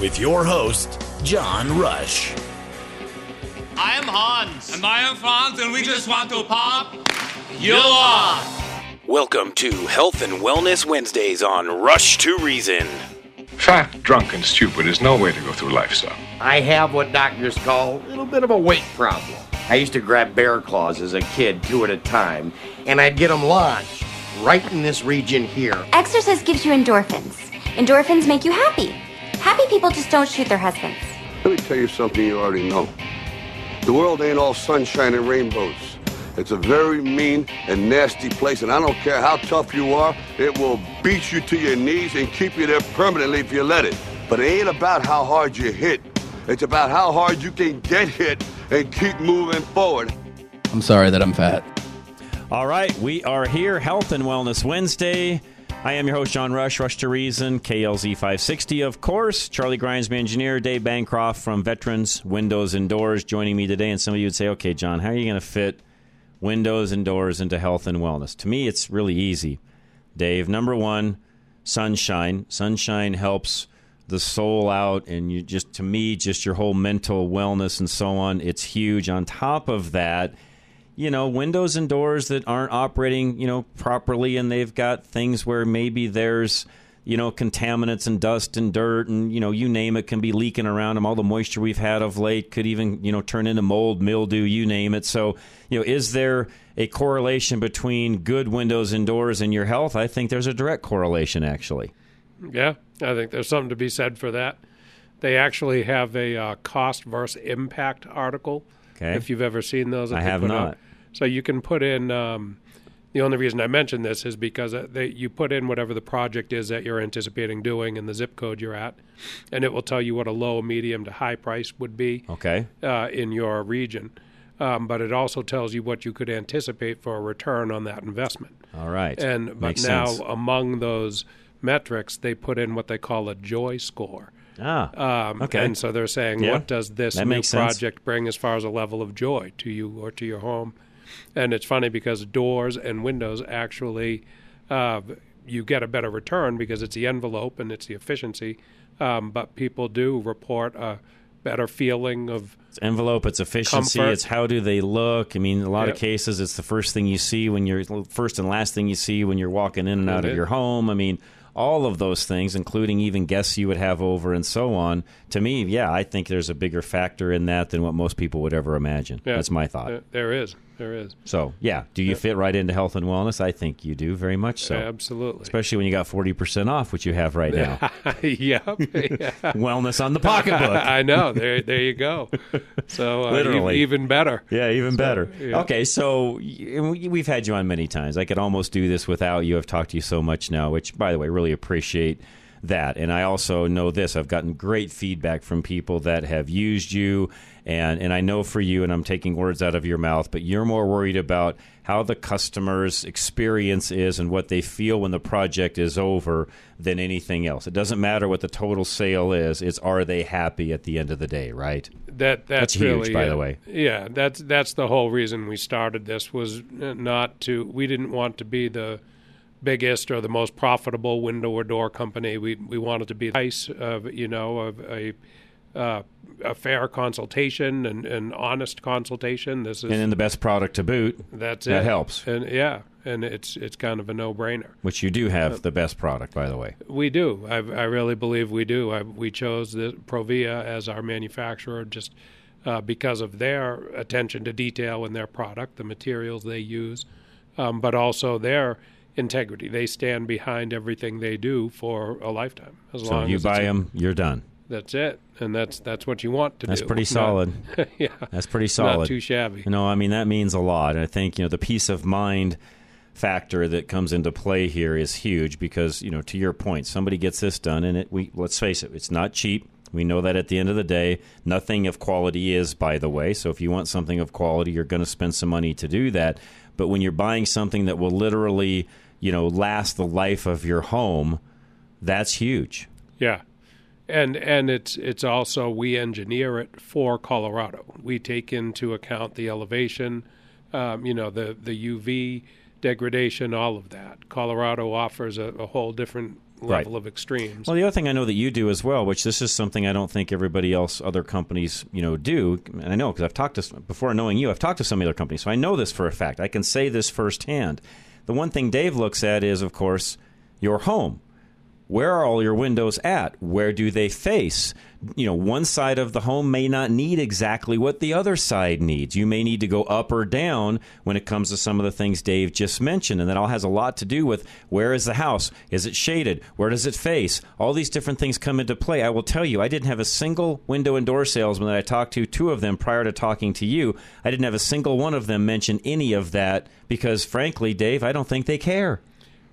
With your host, John Rush. I am Hans. And I am Franz, and we, just want to pop you off. Welcome to Health and Wellness Wednesdays on Rush to Reason. Fat, drunk, and stupid is no way to go through life, son. I have what doctors call a little bit of a weight problem. I used to grab bear claws as a kid, two at a time, and I'd get them lodged right in this region here. Exercise gives you endorphins. Endorphins make you happy. Happy people just don't shoot their husbands. Let me tell you something you already know. The world ain't all sunshine and rainbows. It's a very mean and nasty place, and I don't care how tough you are, it will beat you to your knees and keep you there permanently if you let it. But it ain't about how hard you hit. It's about how hard you can get hit and keep moving forward. I'm sorry that I'm fat. All right, we are here, Health and Wellness Wednesday. I am your host, John Rush, Rush to Reason, KLZ 560, of course. Charlie Grimes, my engineer, Dave Bancroft from Veterans Windows and Doors joining me today. And some of you would say, okay, John, how are you going to fit windows and doors into health and wellness? To me, it's really easy. Dave, number one, sunshine. Sunshine helps the soul out, and you just, to me, just your whole mental wellness and so on. It's huge. On top of that, you know, windows and doors that aren't operating, you know, properly, and they've got things where maybe there's, you know, contaminants and dust and dirt and you know, you name it, can be leaking around them. All the moisture we've had of late could even, you know, turn into mold, mildew, you name it. So, you know, is there a correlation between good windows and doors and your health? I think there's a direct correlation, actually. Yeah, I think there's something to be said for that. They actually have a uh, cost versus impact article. Okay. If you've ever seen those, I have not. So you can put in. Um, the only reason I mention this is because they, you put in whatever the project is that you're anticipating doing and the zip code you're at, and it will tell you what a low, medium to high price would be. Okay. Uh, in your region, um, but it also tells you what you could anticipate for a return on that investment. All right. And Makes but now sense. among those metrics, they put in what they call a joy score. Ah, um, okay. And so they're saying, Yeah. what does this That new makes sense. project bring as far as a level of joy to you or to your home? And it's funny because doors and windows actually, uh, you get a better return because it's the envelope and it's the efficiency. Um, but people do report a better feeling of It's envelope, it's efficiency, Comfort. it's how do they look. I mean, a lot Yep. of cases, it's the first thing you see when you're first and last thing you see when you're walking in and out of your home. I mean, all of those things, including even guests you would have over and so on. To me, yeah, I think there's a bigger factor in that than what most people would ever imagine. Yeah, That's my thought. there is, there is. So, yeah, do you fit right into health and wellness? I think you do very much so. Absolutely. Especially when you got 40% off, which you have right now. yep. yeah. Wellness on the pocketbook. I know. There, there you go. So uh, Literally. e- even better. Yeah, even So, better. yeah. Okay, so we- we've had you on many times. I could almost do this without you. I've talked to you so much now, which, by the way, really appreciate that. And I also know this I've gotten great feedback from people that have used you. And, and I know for you, and I'm taking words out of your mouth, but you're more worried about how the customer's experience is and what they feel when the project is over than anything else. It doesn't matter what the total sale is, it's are they happy at the end of the day, right? That that's, That's huge, really by it. the way. Yeah, that's that's the whole reason we started this was not to. We didn't want to be the biggest or the most profitable window or door company. We we wanted to be nice of you know of a. Uh, a fair consultation and an honest consultation. This is And in the best product to boot. That's that it. That helps. And yeah, and it's it's kind of a no brainer. Which you do have the best product, by the way. We do. I, I really believe we do. I, we chose the Provia as our manufacturer just uh, because of their attention to detail in their product, the materials they use, um, but also their integrity. They stand behind everything they do for a lifetime. As So long you as buy them, you're done. That's it, and that's that's what you want to That's do. That's pretty Not- solid. yeah, That's pretty solid. Not too shabby. You know, I mean, that means a lot. And I think, you know, the peace of mind factor that comes into play here is huge because, you know, to your point, somebody gets this done and it we let's face it, it's not cheap. We know that at the end of the day, nothing of quality is, by the way. So if you want something of quality, you're going to spend some money to do that. But when you're buying something that will literally, you know, last the life of your home, that's huge. Yeah, and and it's it's also we engineer it for Colorado. We take into account the elevation, um, you know, the the UV degradation, all of that. Colorado offers a, a whole different Right. level of extremes. Well, the other thing I know that you do as well, which this is something I don't think everybody else, other companies, you know, do. And I know because I've talked to before knowing you, I've talked to some other companies, so I know this for a fact. I can say this firsthand. The one thing Dave looks at is, of course, your home. Where are all your windows at? Where do they face? You know, one side of the home may not need exactly what the other side needs. You may need to go up or down when it comes to some of the things Dave just mentioned. And that all has a lot to do with where is the house? Is it shaded? Where does it face? All these different things come into play. I will tell you, I didn't have a single window and door salesman that I talked to, two of them prior to talking to you. I didn't have a single one of them mention any of that because, frankly, Dave, I don't think they care.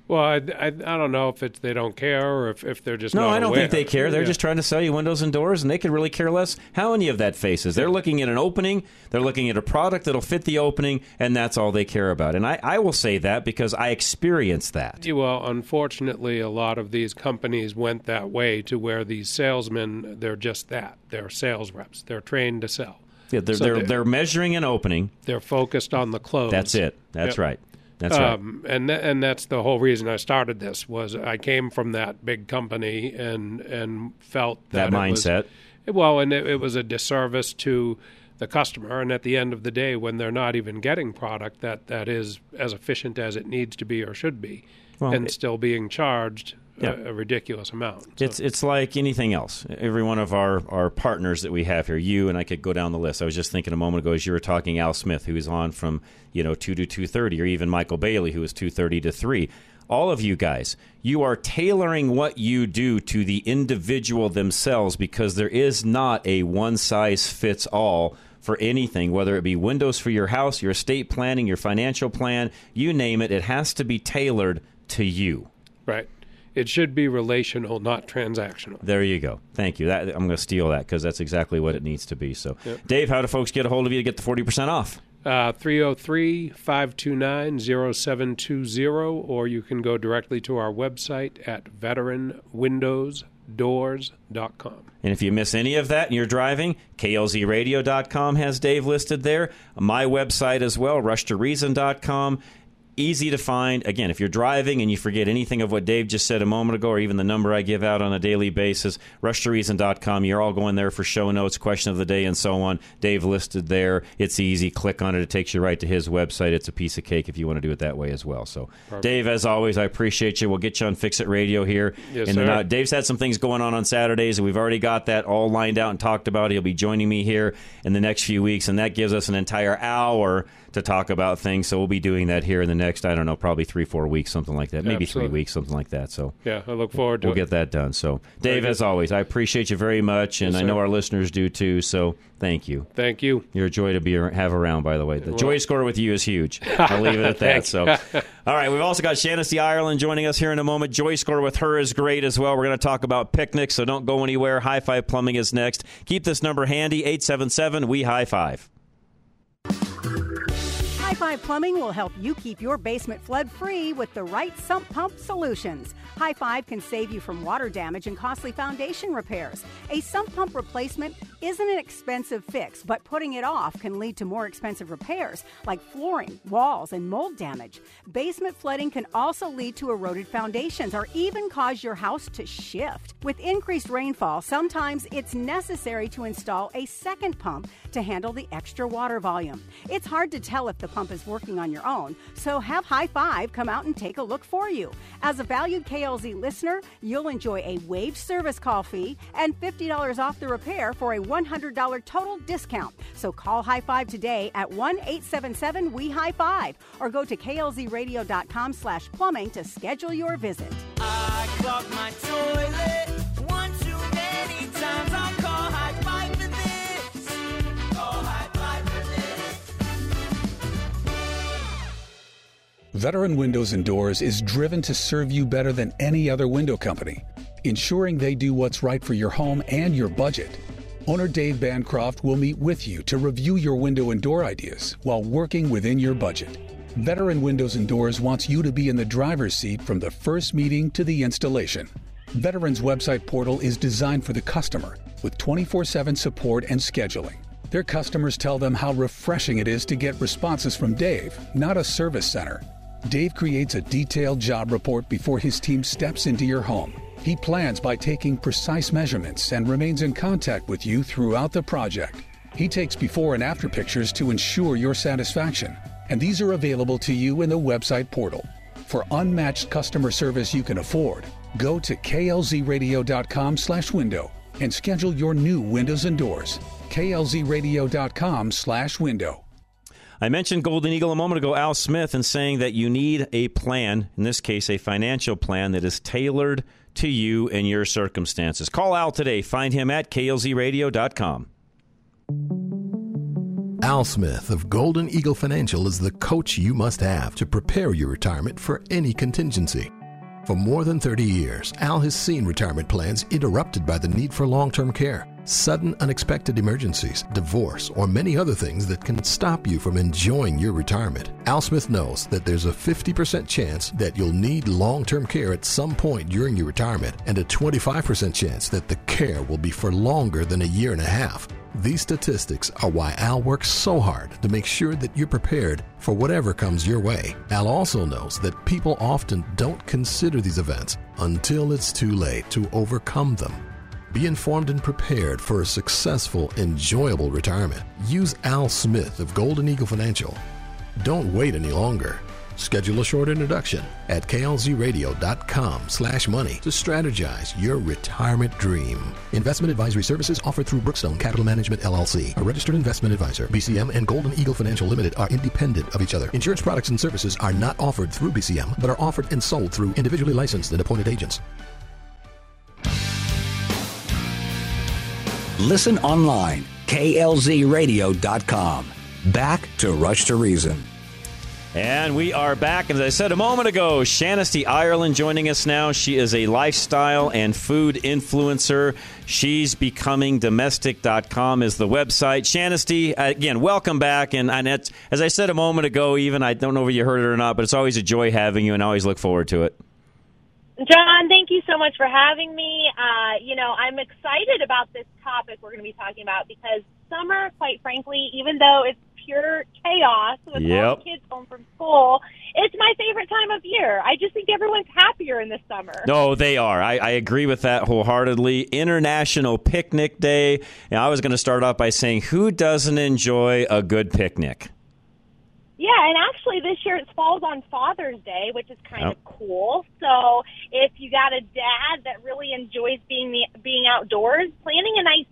Well, I, I, I don't know if it's they don't care or if, if they're just No, I don't aware. think they care. They're Yeah. just trying to sell you windows and doors, and they could really care less how any of that faces. They're looking at an opening, they're looking at a product that'll fit the opening, and that's all they care about. And I, I will say that because I experienced that. Well, unfortunately, a lot of these companies went that way to where these salesmen, they're just that. They're sales reps. They're trained to sell. Yeah, they're, So they're, they- they're measuring an opening. They're focused on the close. That's it. That's Yep. right. That's right. um, And th- and that's the whole reason I started this was I came from that big company and and felt That that, it was- mindset. well, and it, it was a disservice to the customer. And at the end of the day, when they're not even getting product that that is as efficient as it needs to be or should be, Well, and it- still being charged Yeah. a, a ridiculous amount. It's it's like anything else. Every one of our, our partners that we have here, you and I could go down the list. I was just thinking a moment ago as you were talking Al Smith, who is on from you know two to two thirty, or even Michael Bailey, who is two thirty to three. All of you guys, you are tailoring what you do to the individual themselves because there is not a one size fits all for anything, whether it be windows for your house, your estate planning, your financial plan, you name it. It has to be tailored to you. Right. It should be relational, not transactional. There you go. Thank you. That, I'm going to steal that because that's exactly what it needs to be. So, Yep. Dave, how do folks get a hold of you to get the 40% off? Uh, 303 529 0720, or you can go directly to our website at veteranwindowsdoors.com. And if you miss any of that and you're driving, klzradio.com has Dave listed there. My website as well, rushtoreason.com. Easy to find. Again, if you're driving and you forget anything of what Dave just said a moment ago, or even the number I give out on a daily basis, rushtoreason.com. You're all going there for show notes, question of the day, and so on. Dave listed there. It's easy. Click on it. It takes you right to his website. It's a piece of cake if you want to do it that way as well. So, Perfect. Dave, as always, I appreciate you. We'll get you on Fix It Radio here. Yes, the sir. Dave's had some things going on on Saturdays, and we've already got that all lined out and talked about. He'll be joining me here in the next few weeks, and that gives us an entire hour to talk about things. So we'll be doing that here in the next, I don't know, probably three, four weeks, something like that. Maybe Absolutely. three weeks, something like that. So Yeah, I look forward to we'll it. get that done. So, Dave, as always, I appreciate you very much, and Yes, I know our listeners do too. So thank you. Thank you. You're a joy to be have around, by the way. The Well- joy score with you is huge. I'll leave it at that. So, all right, we've also got Shanacy Ireland joining us here in a moment. Joy score with her is great as well. We're going to talk about picnics, so don't go anywhere. High Five Plumbing is next. Keep this number handy 877 We High Five. High Five Plumbing will help you keep your basement flood free with the right sump pump solutions. High Five can save you from water damage and costly foundation repairs. A sump pump replacement isn't an expensive fix, but putting it off can lead to more expensive repairs like flooring, walls, and mold damage. Basement flooding can also lead to eroded foundations or even cause your house to shift. With increased rainfall, sometimes it's necessary to install a second pump to handle the extra water volume. It's hard to tell if the pump pump is working on your own, so have High Five come out and take a look for you. As a valued KLZ listener, you'll enjoy a waived service call fee and $50 off the repair for a $100 total discount. So call High Five today at 1 877 We High Five or go to klzradio.com slash plumbing to schedule your visit. Veteran Windows and Doors is driven to serve you better than any other window company, ensuring they do what's right for your home and your budget. Owner Dave Bancroft will meet with you to review your window and door ideas while working within your budget. Veteran Windows and Doors wants you to be in the driver's seat from the first meeting to the installation. Veterans website portal is designed for the customer with 24 7 support and scheduling. Their customers tell them how refreshing it is to get responses from Dave, not a service center. Dave creates a detailed job report before his team steps into your home. He plans by taking precise measurements and remains in contact with you throughout the project. He takes before and after pictures to ensure your satisfaction, and these are available to you in the website portal. For unmatched customer service you can afford, go to klzradio.com/window and schedule your new windows and doors. klzradio.com/window. I mentioned Golden Eagle a moment ago, Al Smith, and saying that you need a plan, in this case, a financial plan that is tailored to you and your circumstances. Call Al today. Find him at klzradio.com. Al Smith of Golden Eagle Financial is the coach you must have to prepare your retirement for any contingency. For more than 30 years, Al has seen retirement plans interrupted by the need for long term care, sudden unexpected emergencies, divorce, or many other things that can stop you from enjoying your retirement. Al Smith knows that there's a 50% chance that you'll need long term care at some point during your retirement, and a 25% chance that the care will be for longer than a year and a half. These statistics are why Al works so hard to make sure that you're prepared for whatever comes your way. Al also knows that people often don't consider these events until it's too late to overcome them. Be informed and prepared for a successful, enjoyable retirement. Use Al Smith of Golden Eagle Financial. Don't wait any longer. Schedule a short introduction at klzradio.com slash money to strategize your retirement dream. Investment advisory services offered through Brookstone Capital Management LLC, a registered investment advisor. BCM and Golden Eagle Financial Limited are independent of each other. Insurance products and services are not offered through BCM, but are offered and sold through individually licensed and appointed agents. Listen online, klzradio.com. Back to Rush to Reason. And we are back. As I said a moment ago, Shanesty Ireland joining us now. She is a lifestyle and food influencer. She's becoming domestic.com is the website. Shanesty, again, welcome back. And, and it's, as I said a moment ago, even I don't know if you heard it or not, but it's always a joy having you and I always look forward to it. John, thank you so much for having me. Uh, you know, I'm excited about this topic we're going to be talking about because summer, quite frankly, even though it's pure chaos with all the kids home from school, it's my favorite time of year. I just think everyone's happier in the summer. No, they are. I, I agree with that wholeheartedly. International Picnic Day. And I was going to start off by saying, who doesn't enjoy a good picnic? Yeah, and actually this year it falls on Father's Day, which is kind of cool. So if you got a dad that really enjoys being the, being outdoors, planning a nice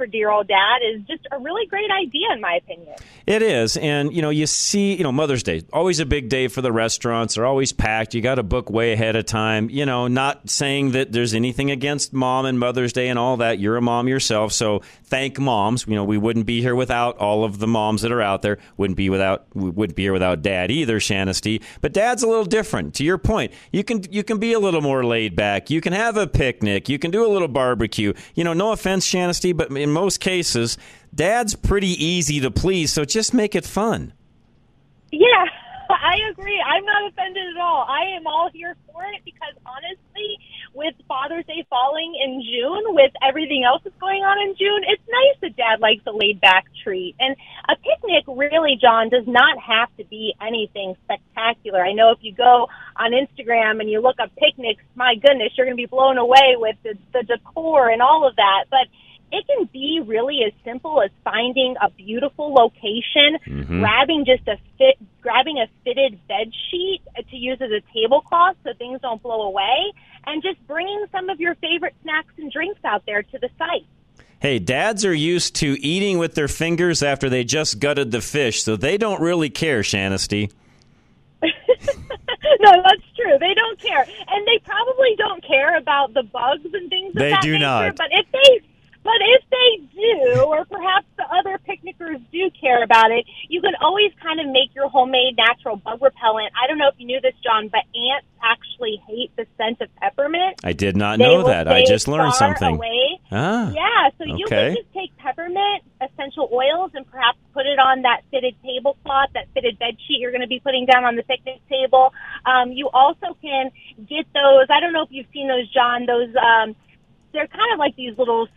for dear old dad is just a really great idea, in my opinion. It is. And, you know, you see, you know, Mother's Day, always a big day for the restaurants. They're always packed. You got to book way ahead of time. You know, not saying that there's anything against mom and Mother's Day and all that. You're a mom yourself. So thank moms. You know, we wouldn't be here without all of the moms that are out there. Wouldn't be without, we wouldn't be here without dad either, Shanesty. But dad's a little different. To your point, you can, you can be a little more laid back. You can have a picnic. You can do a little barbecue. You know, no offense, Shanesty, but in most cases, dad's pretty easy to please. So just make it fun. Yeah, I agree. I'm not offended at all. I am all here for it because honestly, with Father's Day falling in June, with everything else that's going on in June, it's nice that Dad likes a laid back treat. And a picnic really, John, does not have to be anything spectacular. I know if you go on Instagram and you look up picnics, my goodness, you're going to be blown away with the, the decor and all of that. But it can be really as simple as finding a beautiful location, Mhm. grabbing just a fit, grabbing a fitted bed sheet to use as a tablecloth so things don't blow away, and just bringing some of your favorite snacks and drinks out there to the site. Hey, dads are used to eating with their fingers after they just gutted the fish, so they don't really care, Shanesty. no, that's true. They don't care, and they probably don't care about the bugs and things. They do nature, not. But if they, but if they do, or perhaps the other picnickers do care about it, you can always kind of make your homemade natural bug repellent. I don't know if you knew this, John, but ants actually hate the scent of peppermint. I did not They know that. I just learned something. Away. Ah, yeah, so you okay. can just take peppermint, essential oils, and perhaps put it on that fitted tablecloth, that fitted bed sheet you're going to be putting down on the picnic table. Um, you also can get those. I don't know if you've seen those, John. Those um, they're kind of like these little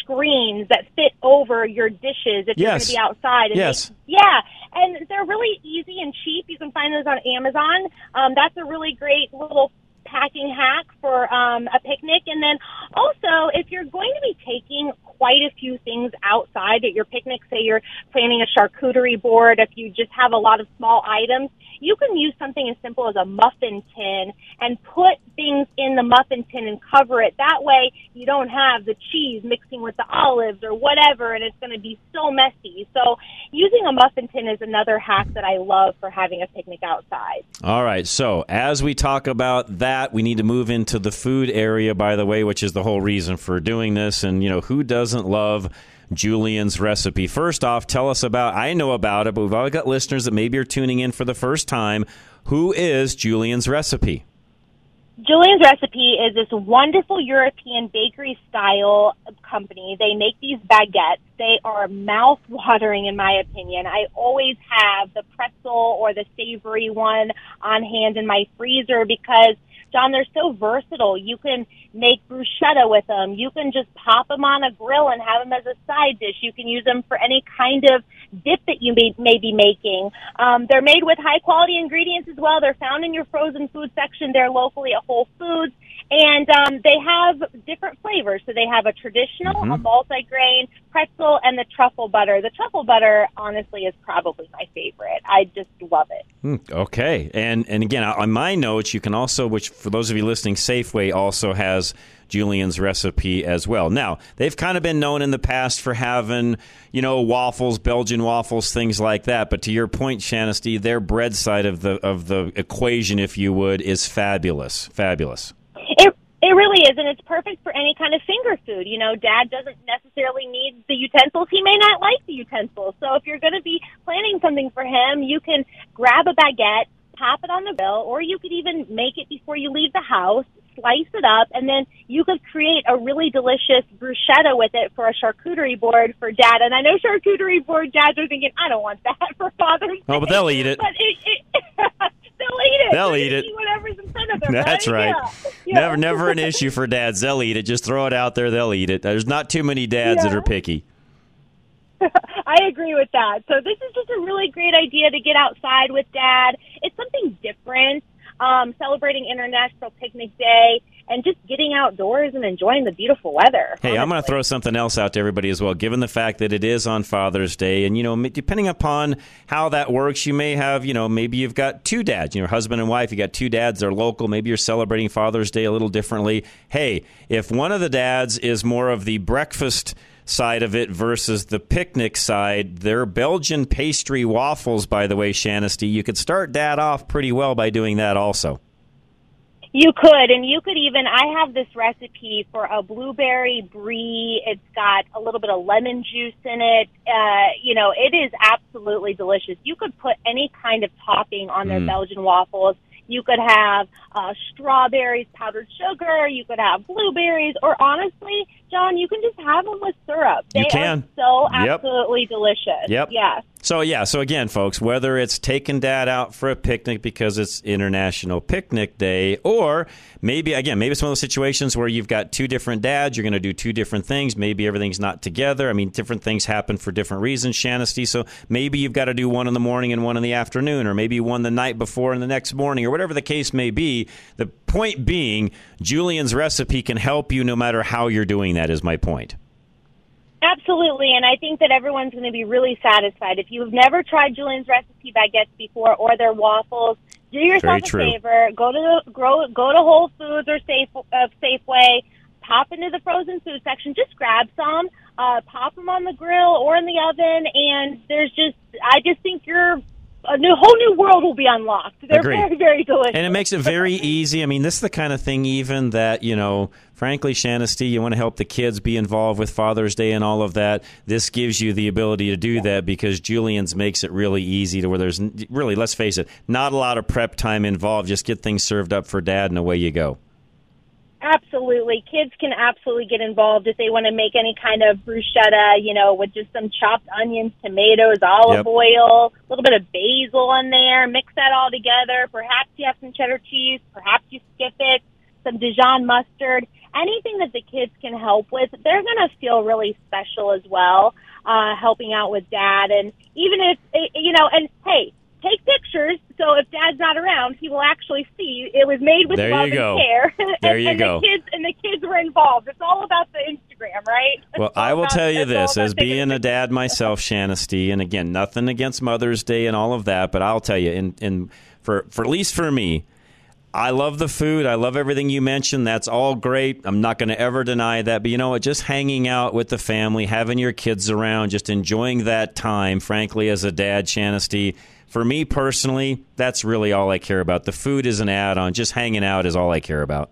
screens that fit over your dishes if you're going to be outside. And Yes. they- yeah, and they're really easy and cheap. You can find those on Amazon. Um, that's a really great little packing hack for um, a picnic. And then also, if you're going to be taking quite a few things outside at your picnic, say you're planning a charcuterie board, if you just have a lot of small items, you can use something as simple as a muffin tin and put things in the muffin tin and cover it. That way, you don't have the cheese mixing with the olives or whatever, and it's going to be so messy. So, using a muffin tin is another hack that I love for having a picnic outside. All right. So, as we talk about that, we need to move into the food area, by the way, which is the whole reason for doing this. And, you know, who doesn't love Julian's recipe? First off, tell us about, I know about it, but we've always got listeners that maybe are tuning in for the first time. Who is Julian's recipe? Julian's Recipe is this wonderful European bakery style company. They make these baguettes. They are mouth watering, in my opinion. I always have the pretzel or the savory one on hand in my freezer because, John, they're so versatile. You can make bruschetta with them. You can just pop them on a grill and have them as a side dish. You can use them for any kind of dip that you may, may be making. Um, they're made with high quality ingredients as well. They're found in your frozen food section there locally at Whole Foods. And um, they have different flavors. So they have a traditional, a multi-grain, pretzel, and the truffle butter. The truffle butter, honestly, is probably my favorite. I just love it. Hmm, Okay, and and again on my notes, you can also, which for those of you listening, Safeway also has Julian's recipe as well. Now they've kind of been known in the past for having you know waffles, Belgian waffles, things like that. But to your point, Shanesty, their bread side of the of the equation, if you would, is fabulous, fabulous. It it really is, and it's perfect for any kind of finger food. You know, Dad doesn't necessarily need the utensils; he may not like the utensils. So if you're going to be planning something for him, you can grab a baguette, pop it on the grill, or you could even make it before you leave the house. Slice it up, and then you could create a really delicious bruschetta with it for a charcuterie board for Dad. And I know charcuterie board dads are thinking, "I don't want that for Father's Oh, but they'll eat it. but it, it they'll eat it. They'll eat it. Eat whatever's in front of them. That's right. Yeah. Yeah. Never, never an issue for dads. They'll eat it. Just throw it out there. They'll eat it. There's not too many dads that are picky. I agree with that. So this is just a really great idea to get outside with Dad. It's something different. Um, celebrating International Picnic Day and just getting outdoors and enjoying the beautiful weather. Hey, I'm going to throw something else out to everybody as well. Given the fact that it is on Father's Day, and you know, depending upon how that works, you may have, you know, maybe you've got two dads, you know, husband and wife. You got two dads; they're local. Maybe you're celebrating Father's Day a little differently. Hey, if one of the dads is more of the breakfast side of it versus the picnic side, they're Belgian pastry waffles, by the way, Shanesty. You could start that off pretty well by doing that, also. You could, and you could even. I have this recipe for a blueberry brie. It's got a little bit of lemon juice in it. Uh, you know, it is absolutely delicious. You could put any kind of topping on their Mm. Belgian waffles. You could have uh, strawberries, powdered sugar. You could have blueberries, or honestly, John, you can just have them with syrup. They You can. are so Yep. absolutely delicious. Yep. Yeah. So yeah, so again, folks, whether it's taking dad out for a picnic because it's International Picnic Day, or maybe again, maybe it's one of those situations where you've got two different dads, you're going to do two different things. Maybe everything's not together. I mean, different things happen for different reasons, Shanesty. So maybe you've got to do one in the morning and one in the afternoon, or maybe one the night before and the next morning, or whatever the case may be. The point being, Julian's recipe can help you no matter how you're doing that. Is my point. Absolutely, and I think that everyone's going to be really satisfied. If you've never tried Julian's recipe baguettes before or their waffles, do yourself Very a true. favor. Go to the, grow, go to Whole Foods or Safe uh, Safeway. Pop into the frozen food section. Just grab some. Uh, pop them on the grill or in the oven, and there's just I just think you're a new whole new world will be unlocked. They're Agreed. very very delicious. And it makes it very easy. I mean, this is the kind of thing, even that, you know, frankly, Shanasty, you want to help the kids be involved with Father's Day and all of that. This gives you the ability to do that because Julian's makes it really easy to where there's really, let's face it, not a lot of prep time involved. Just get things served up for dad and away you go. Absolutely. Kids can absolutely get involved if they want to make any kind of bruschetta, you know, with just some chopped onions, tomatoes, olive Yep. oil, a little bit of basil in there. Mix that all together. Perhaps you have some cheddar cheese. Perhaps you skip it. Some Dijon mustard. Anything that the kids can help with, they're going to feel really special as well, uh, helping out with dad. And even if, eh, you know, and hey, take pictures. So if dad's not around, he will actually see it was made with There love and care. There and, you and go. The kids and the kids were involved. It's all about the Instagram, right? Well, I will about- tell you this as being a dad myself, Shanasty, and again, nothing against Mother's Day and all of that, but I'll tell you, and, and for, for at least for me, I love the food. I love everything you mentioned. That's all great. I'm not going to ever deny that. But you know what? Just hanging out with the family, having your kids around, just enjoying that time, frankly, as a dad, Shanasty, for me personally, that's really all I care about. The food is an add on. Just hanging out is all I care about.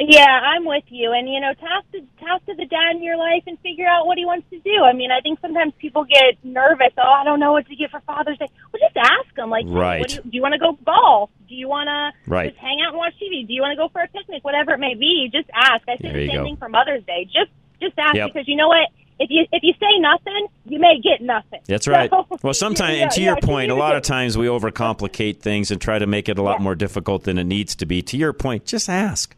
Yeah, I'm with you. And you know, talk to talk to the dad in your life and figure out what he wants to do. I mean, I think sometimes people get nervous. Oh, I don't know what to get for Father's Day. Well, just ask him. Like, Right. what do, you, do you want to go golf? Do you want to Right. just hang out and watch TV? Do you want to go for a picnic? Whatever it may be, just ask. I say the same go. thing for Mother's Day. Just just ask Yep. because you know what. If you if you say nothing, you may get nothing. That's right. So- Well, sometimes, Yeah, and to yeah, your point, a lot of times we overcomplicate things and try to make it a lot more difficult than it needs to be. To your point, just ask.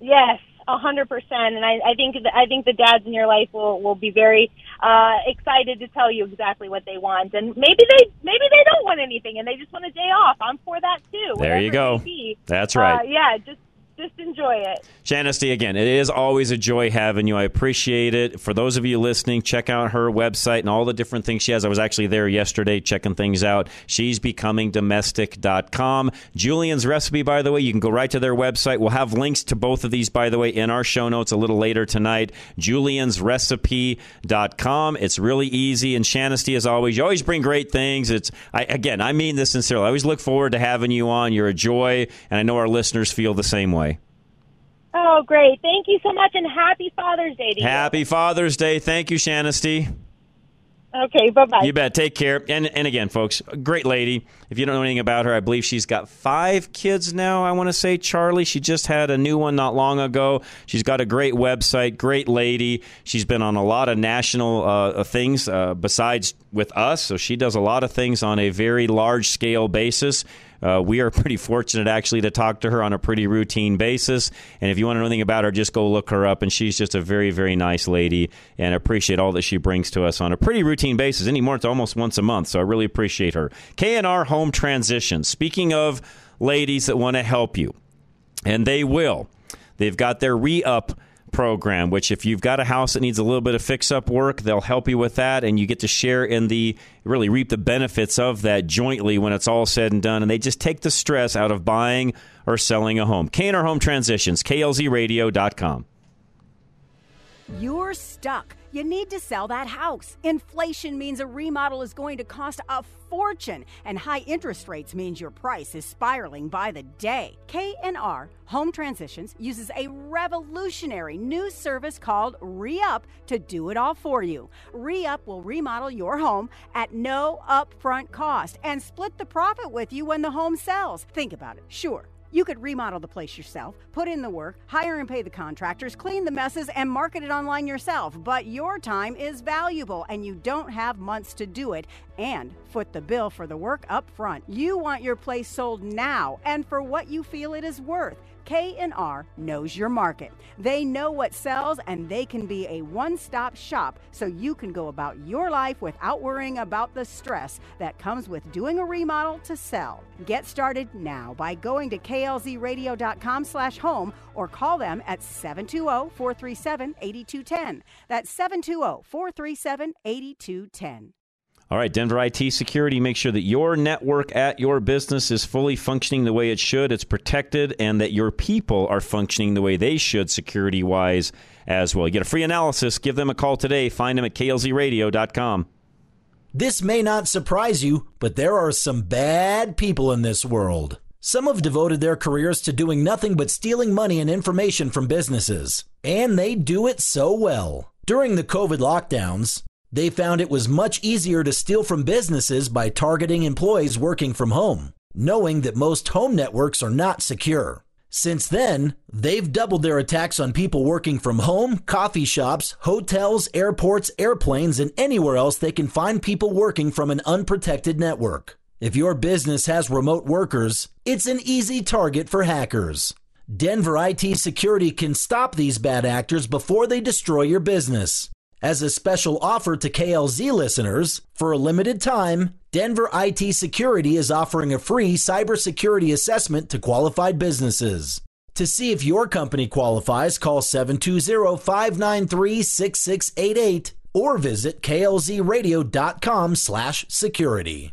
Yes, a hundred percent. And I, I think that, I think the dads in your life will will be very uh, excited to tell you exactly what they want. And maybe they maybe they don't want anything and they just want a day off. I'm for that too. There you go. That's right. Uh, yeah, just just enjoy it. Shanasty, again, it is always a joy having you. I appreciate it. For those of you listening, check out her website and all the different things she has. I was actually there yesterday checking things out. She's becoming becomingdomestic.com. Julian's recipe, by the way, you can go right to their website. We'll have links to both of these, by the way, in our show notes a little later tonight. Julian'srecipe.com. It's really easy. And Shanasty, as always, you always bring great things. It's I, Again, I mean this sincerely. I always look forward to having you on. You're a joy, and I know our listeners feel the same way. Oh, great! Thank you so much, and happy Father's Day to you. Happy Father's Day. Thank you, Shanasty. Okay, bye bye. You bet. Take care. And and again, folks, great lady. If you don't know anything about her, I believe she's got five kids now. I want to say Charlie. She just had a new one not long ago. She's got a great website. Great lady. She's been on a lot of national uh, things uh, besides with us. So she does a lot of things on a very large scale basis. Uh, we are pretty fortunate actually to talk to her on a pretty routine basis. And if you want to know anything about her, just go look her up. And she's just a very, very nice lady and appreciate all that she brings to us on a pretty routine basis. Anymore, it's almost once a month. So I really appreciate her. K&R Home Transition. Speaking of ladies that want to help you, and they will, they've got their re-up program, which if you've got a house that needs a little bit of fix up work, they'll help you with that and you get to share in the really reap the benefits of that jointly when it's all said and done and they just take the stress out of buying or selling a home. K&R Home Transitions, klzradio.com. You're stuck. You need to sell that house. Inflation means a remodel is going to cost a fortune, and high interest rates means your price is spiraling by the day. K&R Home Transitions uses a revolutionary new service called Re-Up to do it all for you. Re-Up will remodel your home at no upfront cost and split the profit with you when the home sells. Think about it. Sure. You could remodel the place yourself, put in the work, hire and pay the contractors, clean the messes, and market it online yourself. But your time is valuable and you don't have months to do it and foot the bill for the work up front. You want your place sold now and for what you feel it is worth. K&R knows your market. They know what sells and they can be a one-stop shop so you can go about your life without worrying about the stress that comes with doing a remodel to sell. Get started now by going to klzradio.com slash home or call them at 720-437-8210. That's 720-437-8210. All right, Denver IT Security, make sure that your network at your business is fully functioning the way it should, it's protected, and that your people are functioning the way they should security wise as well. You get a free analysis. Give them a call today. Find them at klzradio.com. This may not surprise you, but there are some bad people in this world. Some have devoted their careers to doing nothing but stealing money and information from businesses. And they do it so well. During the COVID lockdowns, they found it was much easier to steal from businesses by targeting employees working from home, knowing that most home networks are not secure. Since then, they've doubled their attacks on people working from home, coffee shops, hotels, airports, airplanes, and anywhere else they can find people working from an unprotected network. If your business has remote workers, it's an easy target for hackers. Denver IT Security can stop these bad actors before they destroy your business. As a special offer to KLZ listeners, for a limited time, Denver IT Security is offering a free cybersecurity assessment to qualified businesses. To see if your company qualifies, call 720-593-6688 or visit klzradio.com slash security.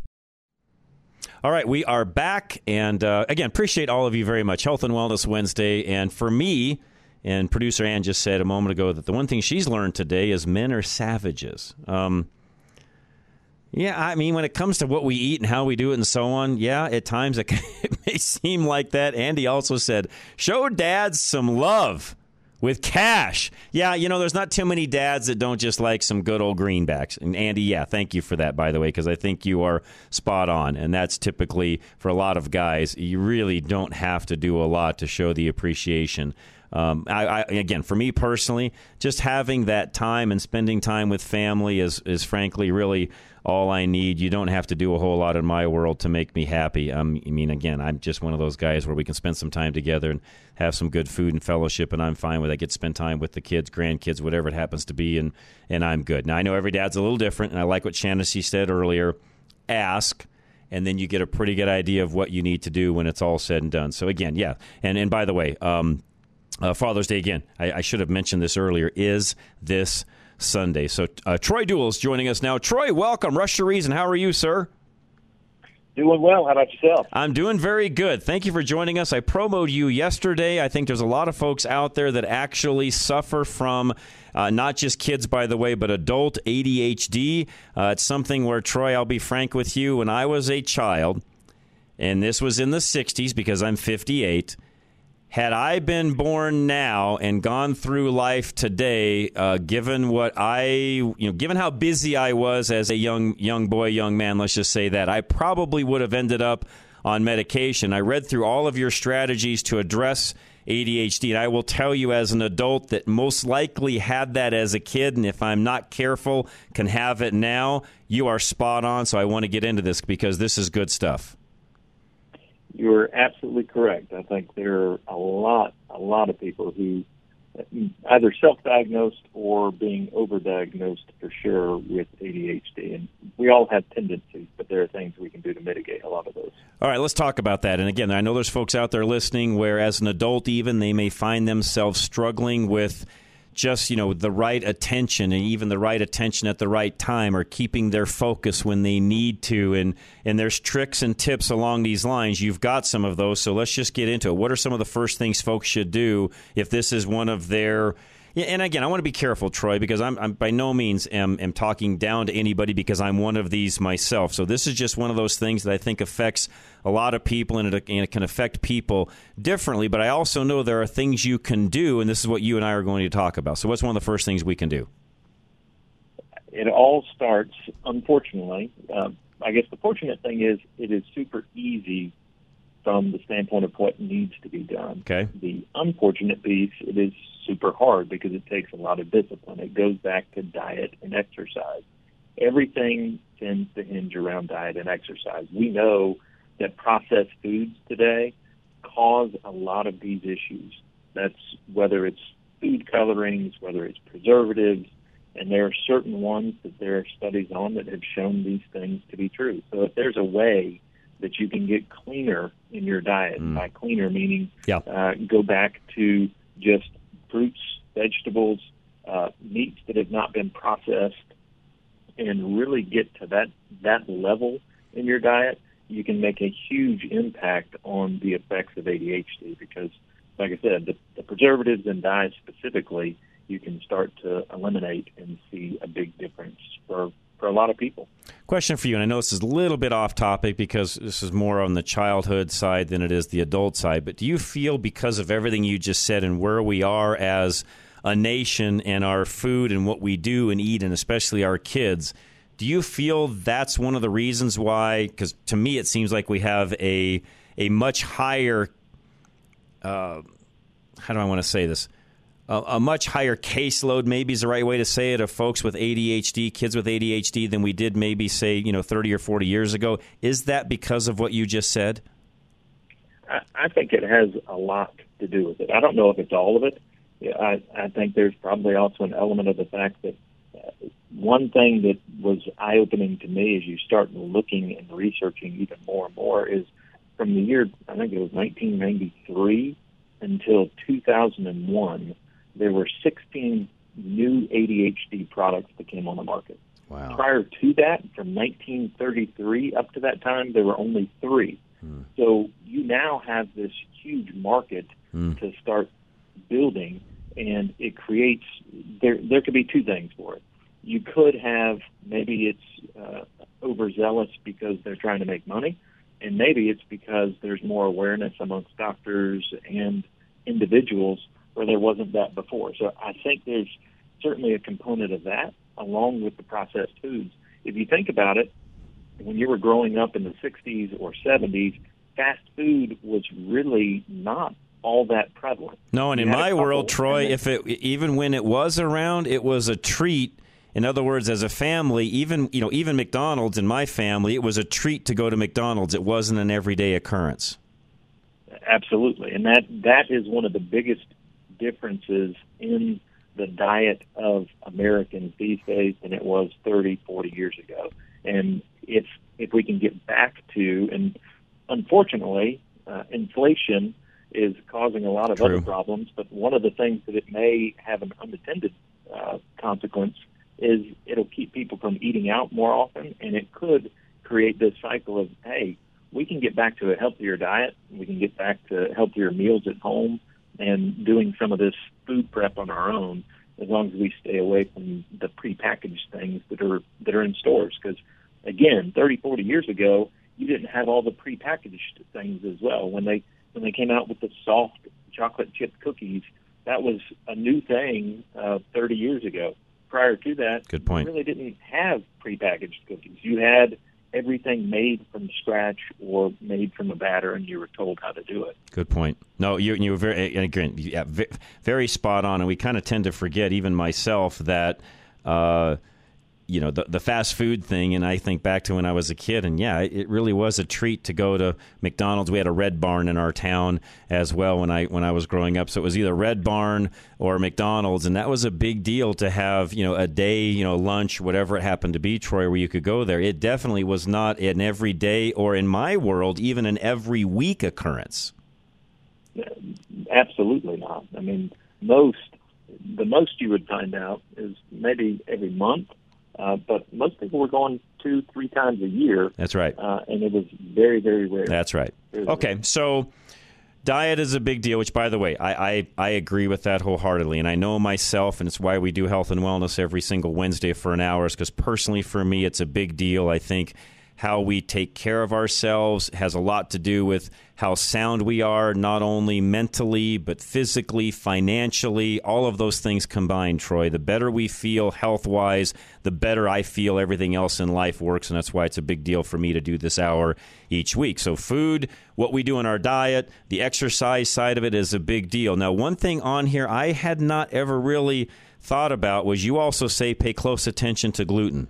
All right, we are back. And uh, again, appreciate all of you very much. Health and Wellness Wednesday. And for me, and producer Ann just said a moment ago that the one thing she's learned today is men are savages. Um, yeah, I mean, when it comes to what we eat and how we do it and so on, yeah, at times it, it may seem like that. Andy also said, show dads some love with cash. Yeah, you know, there's not too many dads that don't just like some good old greenbacks. And Andy, yeah, thank you for that, by the way, because I think you are spot on. And that's typically for a lot of guys, you really don't have to do a lot to show the appreciation. Um, I, I, again, for me personally, just having that time and spending time with family is, is frankly really all I need. You don't have to do a whole lot in my world to make me happy. Um, I mean, again, I'm just one of those guys where we can spend some time together and have some good food and fellowship, and I'm fine with it. I get to spend time with the kids, grandkids, whatever it happens to be, and, and I'm good. Now, I know every dad's a little different, and I like what Shaughnessy said earlier. Ask, and then you get a pretty good idea of what you need to do when it's all said and done. So, again, yeah. And, and by the way, um, uh, Father's Day again, I, I should have mentioned this earlier, is this Sunday. So uh, Troy Duels joining us now. Troy, welcome. Rush to Reason. How are you, sir? Doing well. How about yourself? I'm doing very good. Thank you for joining us. I promoted you yesterday. I think there's a lot of folks out there that actually suffer from uh, not just kids, by the way, but adult ADHD. Uh, it's something where, Troy, I'll be frank with you, when I was a child, and this was in the 60s because I'm 58 had I been born now and gone through life today, uh, given what I, you know, given how busy I was as a young young boy, young man, let's just say that I probably would have ended up on medication. I read through all of your strategies to address ADHD, and I will tell you as an adult that most likely had that as a kid, and if I'm not careful, can have it now. You are spot on, so I want to get into this because this is good stuff. You're absolutely correct. I think there are a lot, a lot of people who either self-diagnosed or being overdiagnosed for sure with ADHD, and we all have tendencies, but there are things we can do to mitigate a lot of those. All right, let's talk about that. And again, I know there's folks out there listening where, as an adult, even they may find themselves struggling with just you know the right attention and even the right attention at the right time or keeping their focus when they need to. And and there's tricks and tips along these lines. You've got some of those so let's just get into it. What are some of the first things folks should do if this is one of their yeah, and again, I want to be careful, Troy, because I'm, I'm by no means am, am talking down to anybody because I'm one of these myself. So this is just one of those things that I think affects a lot of people and it, and it can affect people differently. But I also know there are things you can do, and this is what you and I are going to talk about. So what's one of the first things we can do? It all starts, unfortunately. Uh, I guess the fortunate thing is it is super easy from the standpoint of what needs to be done. Okay. The unfortunate piece, it is super hard because it takes a lot of discipline. It goes back to diet and exercise. everything tends to hinge around diet and exercise. We know that processed foods today cause a lot of these issues. That's whether it's food colorings, whether it's preservatives, and there are certain ones that there are studies on that have shown these things to be true. So if there's a way that you can get cleaner in your diet, by cleaner meaning Yeah. uh, go back to just fruits, vegetables, uh, meats that have not been processed, and really get to that that level in your diet, you can make a huge impact on the effects of ADHD. Because, like I said, the, the preservatives in diet specifically, you can start to eliminate and see a big difference for for a lot of people. Question for you, and I know this is a little bit off topic because this is more on the childhood side than it is the adult side, but do you feel because of everything you just said and where we are as a nation and our food and what we do and eat, and especially our kids, do you feel that's one of the reasons why? Because to me, it seems like we have a a much higher. Uh, how do I want to say this? A, a much higher caseload, maybe is the right way to say it, of folks with ADHD, kids with ADHD, than we did maybe say you know thirty or forty years ago. Is that because of what you just said? I, I think it has a lot to do with it. I don't know if it's all of it. I, I think there's probably also an element of the fact that uh, one thing that was eye opening to me as you start looking and researching even more and more is from the year, I think it was 1993 until 2001, there were 16 new ADHD products that came on the market. Wow. Prior to that, from 1933 up to that time, there were only three. So you now have this huge market to start building, and it creates. There, there could be two things for it. You could have maybe it's uh, overzealous because they're trying to make money, and maybe it's because there's more awareness amongst doctors and individuals where there wasn't that before. So I think there's certainly a component of that, along with the processed foods. If you think about it, when you were growing up in the 60s or 70s, fast food was really not all that prevalent. No, and You in my world, Troy, if it even when it was around, it was a treat. In other words, as a family, even you know, even McDonald's in my family, it was a treat to go to McDonald's. It wasn't an everyday occurrence. Absolutely, and that that is one of the biggest differences in the diet of Americans these days than it was 30, 40 years ago. And if if we can get back to, and unfortunately, uh, inflation is causing a lot of True. other problems. But one of the things that it may have an unintended uh, consequence is it'll keep people from eating out more often, and it could create this cycle of hey, we can get back to a healthier diet, we can get back to healthier meals at home, and doing some of this food prep on our own, as long as we stay away from the prepackaged things that are that are in stores. Because again, 30, 40 years ago, you didn't have all the prepackaged things as well. When they when they came out with the soft chocolate chip cookies, that was a new thing uh, 30 years ago. Prior to that, Good point. you really didn't have prepackaged cookies. You had everything made from scratch or made from a batter, and you were told how to do it. Good point. No, you you were very again, yeah, very spot on, and we kind of tend to forget, even myself, that. Uh, you know the the fast food thing, and I think back to when I was a kid, and yeah, it really was a treat to go to McDonald's. We had a Red Barn in our town as well when I when I was growing up, so it was either Red Barn or McDonald's, and that was a big deal to have you know a day, you know lunch, whatever it happened to be, Troy, where you could go there. It definitely was not an everyday or in my world even an every week occurrence. Absolutely not. I mean, most the most you would find out is maybe every month, uh, but most people were going two, three times a year. That's right. uh, and it was very, very rare. That's right. Very Okay, so diet is a big deal. Which, by the way, I, I I agree with that wholeheartedly, and I know myself, and it's why we do health and wellness every single Wednesday for an hour. Is because personally, for me, it's a big deal. I think how we take care of ourselves has a lot to do with how sound we are, not only mentally, but physically, financially, all of those things combined, Troy. The better we feel health wise, the better I feel everything else in life works. And that's why it's a big deal for me to do this hour each week. So, food, what we do in our diet, the exercise side of it is a big deal. Now, one thing on here I had not ever really thought about was you also say pay close attention to gluten.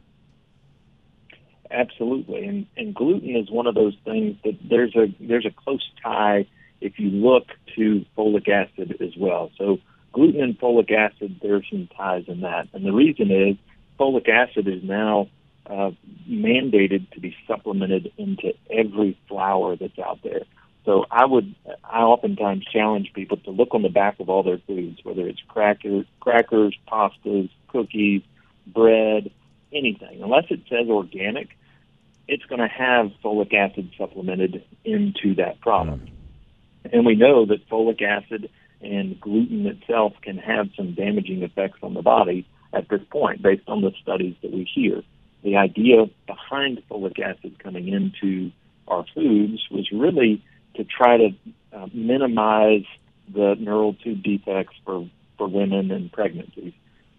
Absolutely, and and gluten is one of those things that there's a there's a close tie if you look to folic acid as well. So gluten and folic acid, there's some ties in that, and the reason is folic acid is now uh, mandated to be supplemented into every flour that's out there. So I would, I oftentimes challenge people to look on the back of all their foods, whether it's crackers, crackers, pastas, cookies, bread, anything. Unless it says organic, it's going to have folic acid supplemented into that product. And we know that folic acid and gluten itself can have some damaging effects on the body at this point, based on the studies that we hear. The idea behind folic acid coming into our foods was really to try to uh, minimize the neural tube defects for, for women and pregnancies.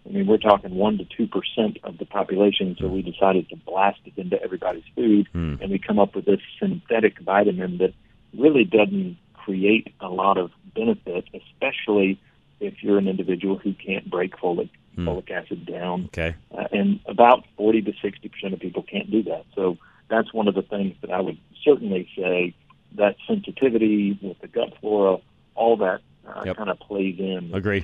I mean, we're talking one to two percent of the population, so we decided to blast it into everybody's food, Hmm. and we come up with this synthetic vitamin that really doesn't create a lot of benefit, especially if you're an individual who can't break folic Hmm. folic acid down. Okay. Uh, and about 40 to 60 percent of people can't do that. So that's one of the things that I would certainly say that sensitivity with the gut flora, all that uh, Yep. kind of plays in. Agree.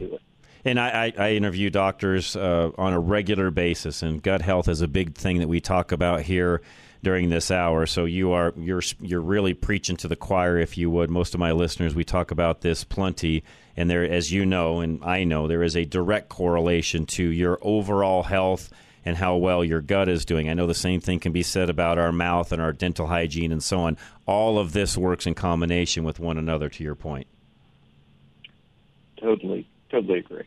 And I, I, I interview doctors uh, on a regular basis, and gut health is a big thing that we talk about here during this hour. So you are you're you're really preaching to the choir, if you would. Most of my listeners, we talk about this plenty, and there, as you know, and I know, there is a direct correlation to your overall health and how well your gut is doing. I know the same thing can be said about our mouth and our dental hygiene and so on. All of this works in combination with one another. To your point. Totally, totally agree.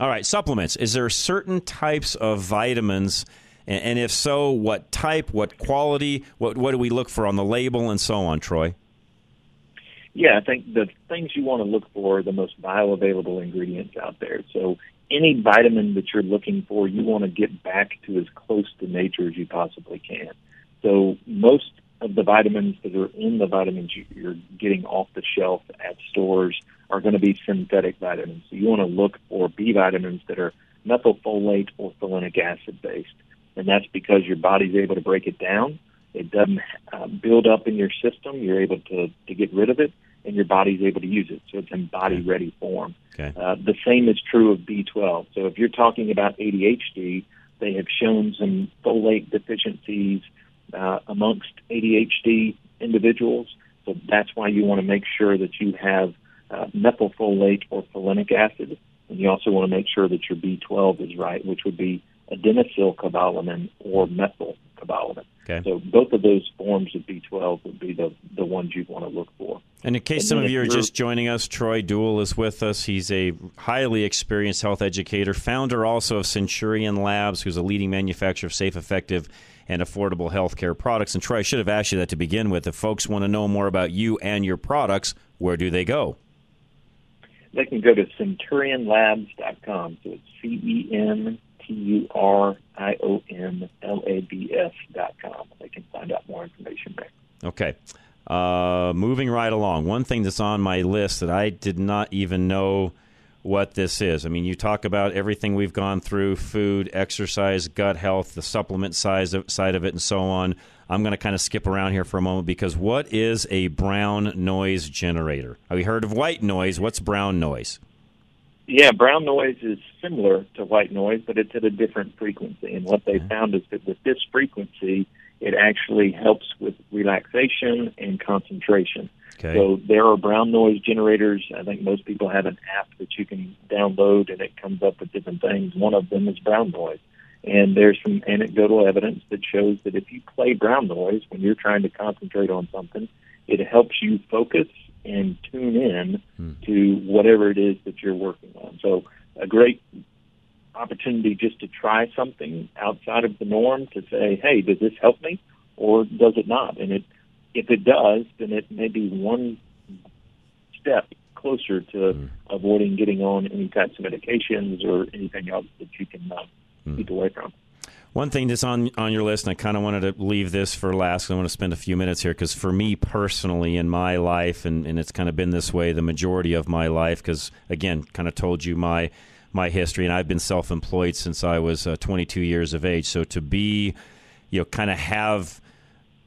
All right, supplements. Is there certain types of vitamins, and, if so, what type, what quality, what what do we look for on the label, and so on, Troy? Yeah, I think the things you want to look for are the most bioavailable ingredients out there. So any vitamin that you're looking for, you want to get back to as close to nature as you possibly can. So most of the vitamins that are in the vitamins you- you're getting off the shelf at stores are going to be synthetic vitamins. So you want to look for B vitamins that are methylfolate or folinic acid based. And that's because your body's able to break it down. It doesn't uh, build up in your system. You're able to, to get rid of it, and your body's able to use it. So it's in body ready form. Okay. Uh, the same is true of B12. So if you're talking about ADHD, they have shown some folate deficiencies uh, amongst ADHD individuals. So that's why you want to make sure that you have uh, methylfolate or folinic acid, and you also want to make sure that your B12 is right, which would be adenosylcobalamin or methylcobalamin. Okay. So both of those forms of B12 would be the, the ones you'd want to look for. And in case And some of you are just joining us, Troy Duell is with us. He's a highly experienced health educator, founder also of Centurion Labs, who's a leading manufacturer of safe, effective, and affordable healthcare products. And Troy, I should have asked you that to begin with. If folks want to know more about you and your products, where do they go? They can go to centurionlabs.com. So it's C E N T U R I O N L A B S.com. They can find out more information there. Okay. Uh, moving right along. One thing that's on my list that I did not even know what this is. I mean, you talk about everything we've gone through food, exercise, gut health, the supplement size of, side of it, and so on. I'm going to kind of skip around here for a moment because what is a brown noise generator? Have you heard of white noise? What's brown noise? Yeah, brown noise is similar to white noise, but it's at a different frequency. And what they mm-hmm. found is that with this frequency, it actually helps with relaxation and concentration. Okay. So there are brown noise generators. I think most people have an app that you can download, and it comes up with different things. One of them is brown noise. And there's some anecdotal evidence that shows that if you play brown noise when you're trying to concentrate on something, it helps you focus and tune in hmm. to whatever it is that you're working on. So a great opportunity just to try something outside of the norm to say, hey, does this help me or does it not? And it, if it does, then it may be one step closer to avoiding getting on any types of medications or anything else that you can uh, keep away from. One thing that's on on your list, and I kind of wanted to leave this for last. 'cause I want to spend a few minutes here because for me personally, in my life, and, and it's kind of been this way the majority of my life. Because again, kind of told you my my history, and I've been self employed since I was uh, 22 years of age. So to be, you know, kind of have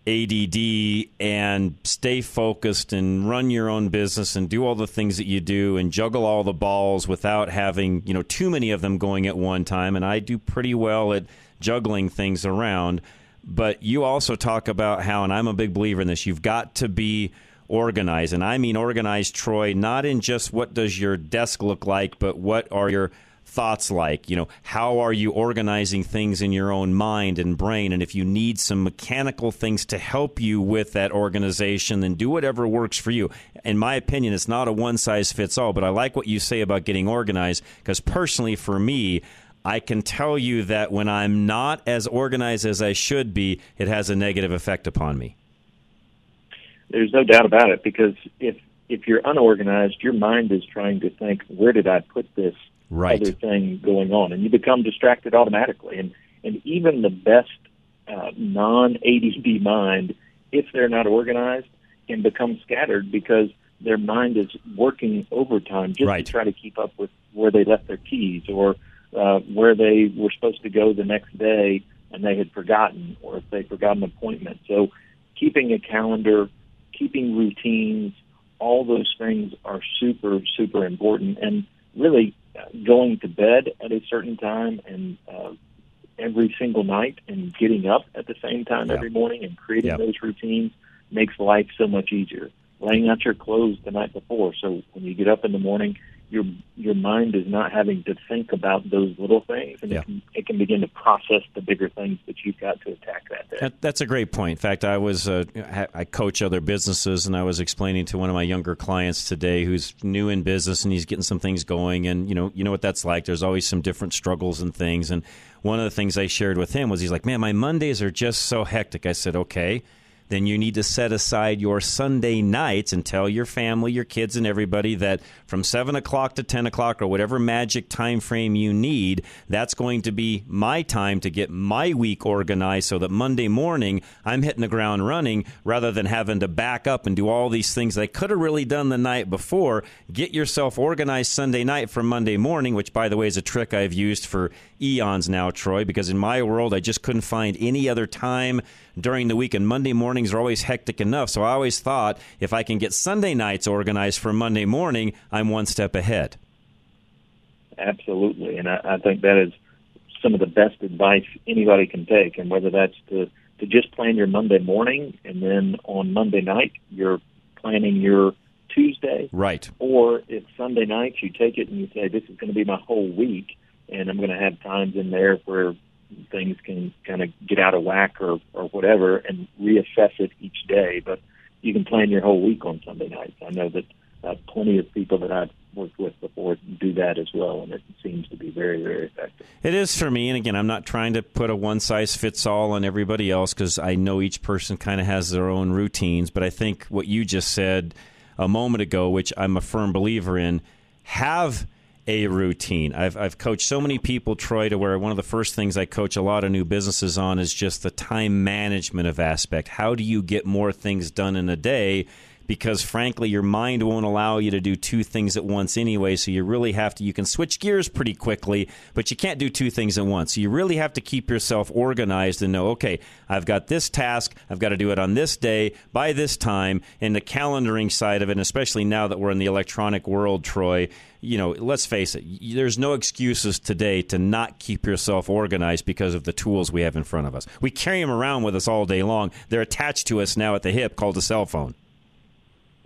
ADD and stay focused and run your own business and do all the things that you do and juggle all the balls without having, you know, too many of them going at one time and I do pretty well at juggling things around. But you also talk about how and I'm a big believer in this, you've got to be organized and I mean organized Troy not in just what does your desk look like, but what are your thoughts like? You know, how are you organizing things in your own mind and brain? And if you need some mechanical things to help you with that organization, then do whatever works for you. In my opinion, it's not a one size fits all, but I like what you say about getting organized because personally, for me, I can tell you that when I'm not as organized as I should be, it has a negative effect upon me. There's no doubt about it because if if you're unorganized, your mind is trying to think, where did I put this right. other thing going on, and you become distracted automatically. And and even the best uh, non ADD mind, if they're not organized, can become scattered because their mind is working overtime just right. to try to keep up with where they left their keys or uh, where they were supposed to go the next day and they had forgotten, or if they forgot an appointment. So, keeping a calendar, keeping routines, all those things are super, super important. And really, going to bed at a certain time and uh, every single night and getting up at the same time every morning and creating Yep. those routines makes life so much easier. Laying out your clothes the night before, so when you get up in the morning, your your mind is not having to think about those little things, and Yeah. it, can, it can begin to process the bigger things that you've got to attack that day. That, that's a great point. In fact, I was uh, I coach other businesses, and I was explaining to one of my younger clients today who's new in business and he's getting some things going, and you know you know what that's like. There's always some different struggles and things, and one of the things I shared with him was he's like, "Man, my Mondays are just so hectic." I said, "Okay." Then you need to set aside your Sunday nights and tell your family, your kids, and everybody that from seven o'clock to ten o'clock or whatever magic time frame you need, that's going to be my time to get my week organized so that Monday morning I'm hitting the ground running rather than having to back up and do all these things I could have really done the night before. Get yourself organized Sunday night for Monday morning, which by the way is a trick I've used for eons now, Troy, because in my world I just couldn't find any other time during the week and Monday mornings are always hectic enough. So I always thought if I can get Sunday nights organized for Monday morning, I'm one step ahead. Absolutely, and I, I think that is some of the best advice anybody can take. And whether that's to to just plan your Monday morning, and then on Monday night you're planning your Tuesday, Right. or if Sunday night you take it and you say this is going to be my whole week, and I'm going to have times in there where things can kind of get out of whack or or whatever, and reassess it each day. But you can plan your whole week on Sunday nights. I know that uh, plenty of people that I've worked with before do that as well, and it seems to be very, very effective. It is for me, and again, I'm not trying to put a one size fits all on everybody else because I know each person kind of has their own routines. But I think what you just said a moment ago, which I'm a firm believer in, have a routine. I've I've coached so many people, Troy, to where one of the first things I coach a lot of new businesses on is just the time management of aspect. How do you get more things done in a day? Because frankly your mind won't allow you to do two things at once anyway so you really have to you can switch gears pretty quickly but you can't do two things at once. So you really have to keep yourself organized and know okay i've got this task i've got to do it on this day by this time and the calendaring side of it and especially now that we're in the electronic world troy you know let's face it there's no excuses today to not keep yourself organized because of the tools we have in front of us. We carry them around with us all day long. They're attached to us now at the hip called a cell phone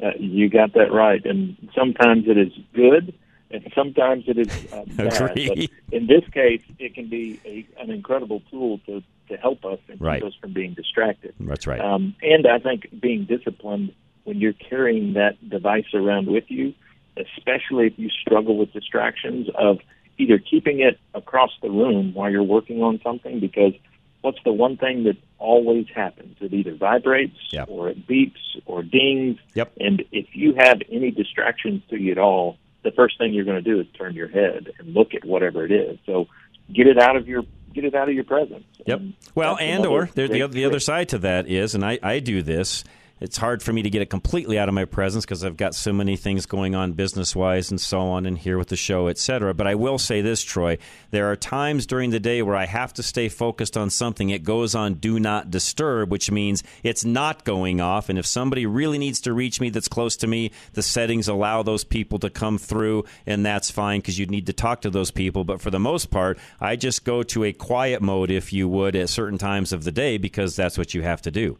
Uh, you got that right. And sometimes it is good, and sometimes it is uh, bad. But in this case, it can be a, an incredible tool to, to help us and Right. keep us from being distracted. That's right. Um, and I think being disciplined when you're carrying that device around with you, especially if you struggle with distractions, of either keeping it across the room while you're working on something, because what's the one thing that always happens? It either vibrates or it beeps or dings. Yep. And if you have any distractions to you at all, the first thing you're going to do is turn your head and look at whatever it is. So get it out of your get it out of your presence. Yep. And Well, and or there, the, other, the other side to that is, and I, I do this. It's hard for me to get it completely out of my presence because I've got so many things going on business wise and so on, and here with the show, etc. But I will say this, Troy: there are times during the day where I have to stay focused on something. It goes on do not disturb, which means it's not going off. And if somebody really needs to reach me that's close to me, the settings allow those people to come through, and that's fine because you need to talk to those people. But for the most part, I just go to a quiet mode, if you would, at certain times of the day because that's what you have to do.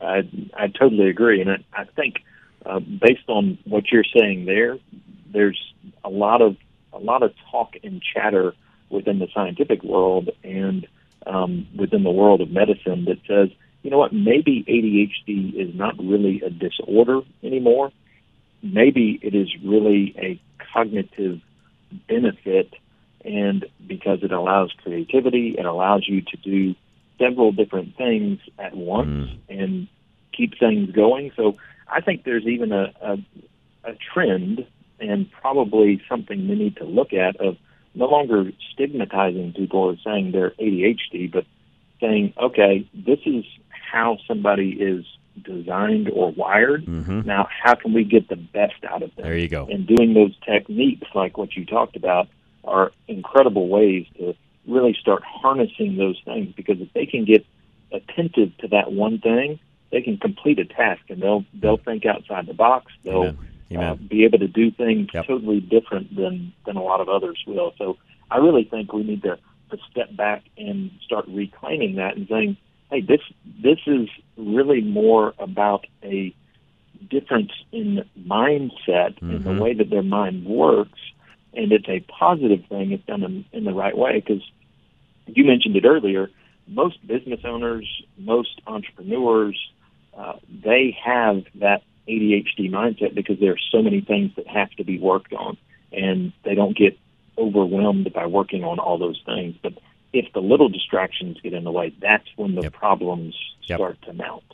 I I totally agree, and I, I think uh, based on what you're saying there, there's a lot of a lot of talk and chatter within the scientific world and um, within the world of medicine that says, you know what, maybe ADHD is not really a disorder anymore. Maybe it is really a cognitive benefit, and because it allows creativity, it allows you to do several different things at once and keep things going. So I think there's even a, a, a trend and probably something we need to look at of no longer stigmatizing people or saying they're ADHD, but saying, okay, this is how somebody is designed or wired. Mm-hmm. Now, how can we get the best out of them? There you go. And doing those techniques, like what you talked about, are incredible ways to really start harnessing those things because if they can get attentive to that one thing, they can complete a task and they'll they'll think outside the box. They'll uh, be able to do things totally different than than a lot of others will. So I really think we need to, to step back and start reclaiming that and saying, hey, this this is really more about a difference in mindset and the way that their mind works, and it's a positive thing if done in, in the right way. Because you mentioned it earlier, most business owners, most entrepreneurs, uh, they have that ADHD mindset because there are so many things that have to be worked on, and they don't get overwhelmed by working on all those things. But if the little distractions get in the way, that's when the problems start to mount,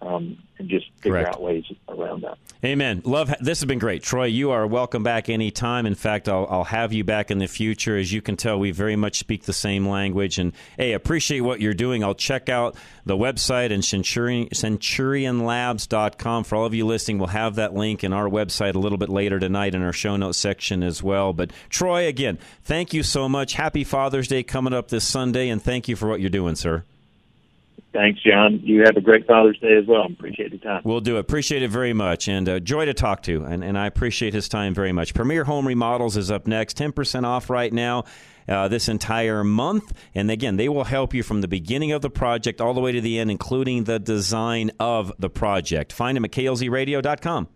um, and just figure Correct. out ways around that. Amen. Love. This has been great, Troy. You are welcome back anytime. In fact, I'll, I'll have you back in the future. As you can tell, we very much speak the same language, and hey, appreciate what you're doing. I'll check out the website and Centurion, CenturionLabs.com for all of you listening. We'll have that link in our website a little bit later tonight in our show notes section as well. But Troy, again, thank you so much. Happy Father's Day coming up this Sunday, and thank you for what you're doing, sir. Thanks, John. You have a great Father's Day as well. Appreciate the time. We'll do. Appreciate it very much. And uh, joy to talk to. And, and I appreciate his time very much. Premier Home Remodels is up next. 10% off right now. Uh, this entire month. And again, they will help you from the beginning of the project all the way to the end, including the design of the project. Find them at klzradio.com.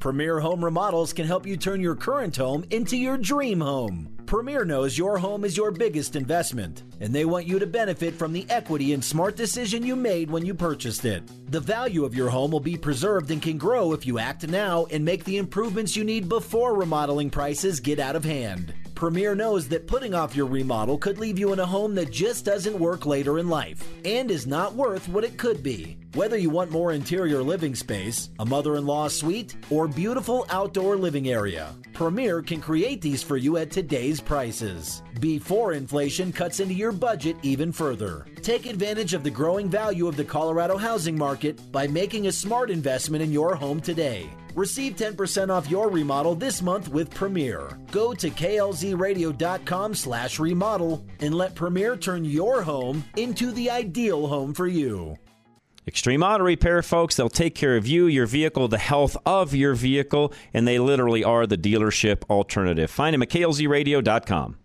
Premier Home Remodels can help you turn your current home into your dream home. Premier knows your home is your biggest investment, and they want you to benefit from the equity and smart decision you made when you purchased it. The value of your home will be preserved and can grow if you act now and make the improvements you need before remodeling prices get out of hand. Premier knows that putting off your remodel could leave you in a home that just doesn't work later in life and is not worth what it could be. Whether you want more interior living space, a mother in law suite, or beautiful outdoor living area, Premier can create these for you at today's prices. Before inflation cuts into your budget even further. Take advantage of the growing value of the Colorado housing market by making a smart investment in your home today. Receive 10% off your remodel this month with Premier. Go to klzradio.com slash remodel and let Premier turn your home into the ideal home for you. Extreme Auto Repair, folks, they'll take care of you, your vehicle, the health of your vehicle, and they literally are the dealership alternative. Find them at klzradio.com.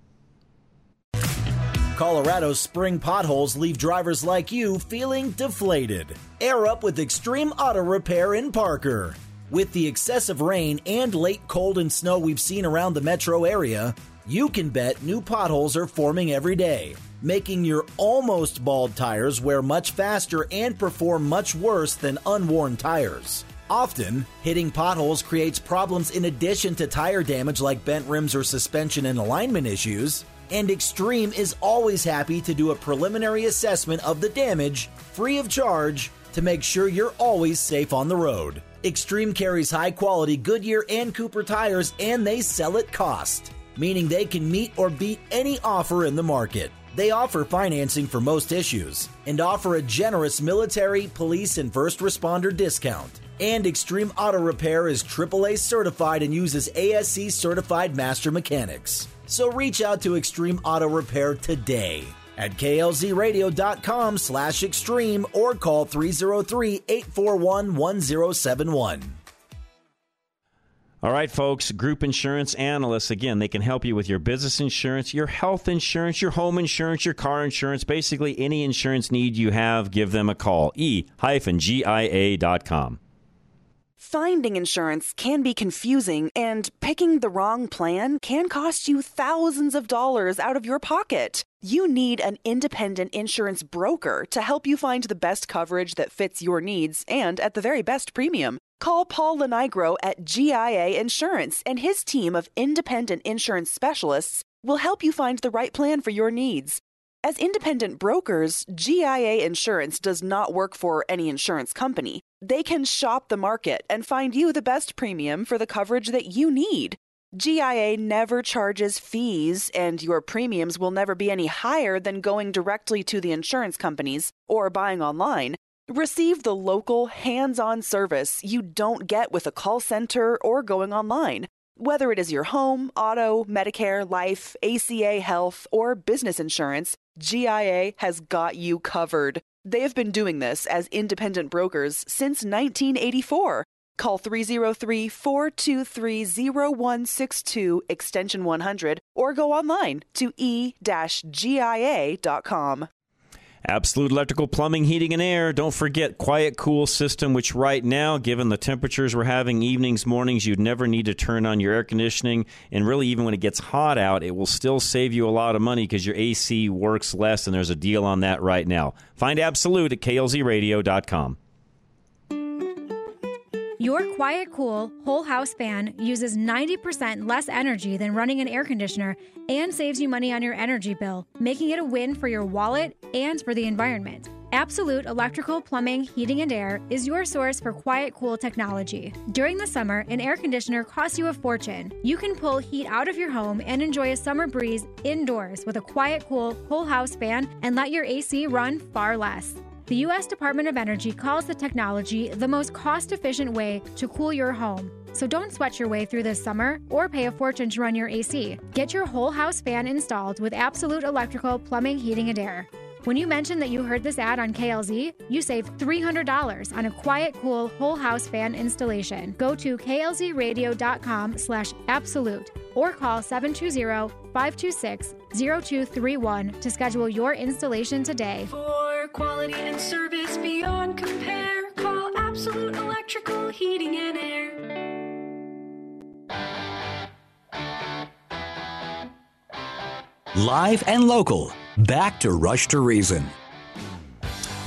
Colorado's spring potholes leave drivers like you feeling deflated. Air up with Extreme Auto Repair in Parker. With the excessive rain and late cold and snow we've seen around the metro area, you can bet new potholes are forming every day, making your almost bald tires wear much faster and perform much worse than unworn tires. Often, hitting potholes creates problems in addition to tire damage like bent rims or suspension and alignment issues. And Extreme is always happy to do a preliminary assessment of the damage, free of charge, to make sure you're always safe on the road. Extreme carries high quality Goodyear and Cooper tires and they sell at cost, meaning they can meet or beat any offer in the market. They offer financing for most issues and offer a generous military, police, and first responder discount. And Extreme Auto Repair is AAA certified and uses ASE certified master mechanics. So reach out to Extreme Auto Repair today at klzradio.com slash extreme or call 303-841-1071. All right, folks, group insurance analysts, again, they can help you with your business insurance, your health insurance, your home insurance, your car insurance, basically any insurance need you have, give them a call. E-GIA.com. Finding insurance can be confusing, and picking the wrong plan can cost you thousands of dollars out of your pocket. You need an independent insurance broker to help you find the best coverage that fits your needs and at the very best premium. Call Paul Lenigro at GIA Insurance, and his team of independent insurance specialists will help you find the right plan for your needs. As independent brokers, GIA Insurance does not work for any insurance company. They can shop the market and find you the best premium for the coverage that you need. GIA never charges fees, and your premiums will never be any higher than going directly to the insurance companies or buying online. Receive the local, hands on service you don't get with a call center or going online. Whether it is your home, auto, Medicare, life, ACA health, or business insurance, GIA has got you covered. They have been doing this as independent brokers since 1984. Call 303 423 0162 extension 100 or go online to e-gia.com. Absolute Electrical Plumbing, Heating, and Air. Don't forget Quiet Cool System, which right now, given the temperatures we're having evenings, mornings, you'd never need to turn on your air conditioning. And really, even when it gets hot out, it will still save you a lot of money because your AC works less, and there's a deal on that right now. Find Absolute at klzradio.com. Your Quiet Cool whole house fan uses 90% less energy than running an air conditioner and saves you money on your energy bill, making it a win for your wallet and for the environment. Absolute Electrical Plumbing, Heating, and Air is your source for quiet, cool technology. During the summer, an air conditioner costs you a fortune. You can pull heat out of your home and enjoy a summer breeze indoors with a quiet, cool whole house fan and let your AC run far less. The U.S. Department of Energy calls the technology the most cost efficient way to cool your home. So don't sweat your way through this summer or pay a fortune to run your AC. Get your whole house fan installed with Absolute Electrical Plumbing, Heating, and Air. When you mention that you heard this ad on KLZ, you save $300 on a quiet, cool whole house fan installation. Go to klzradio.com slash absolute or call 720-526-0231 to schedule your installation today. For quality and service beyond compare, call Absolute Electrical Heating and Air. Live and local. Back to Rush to Reason.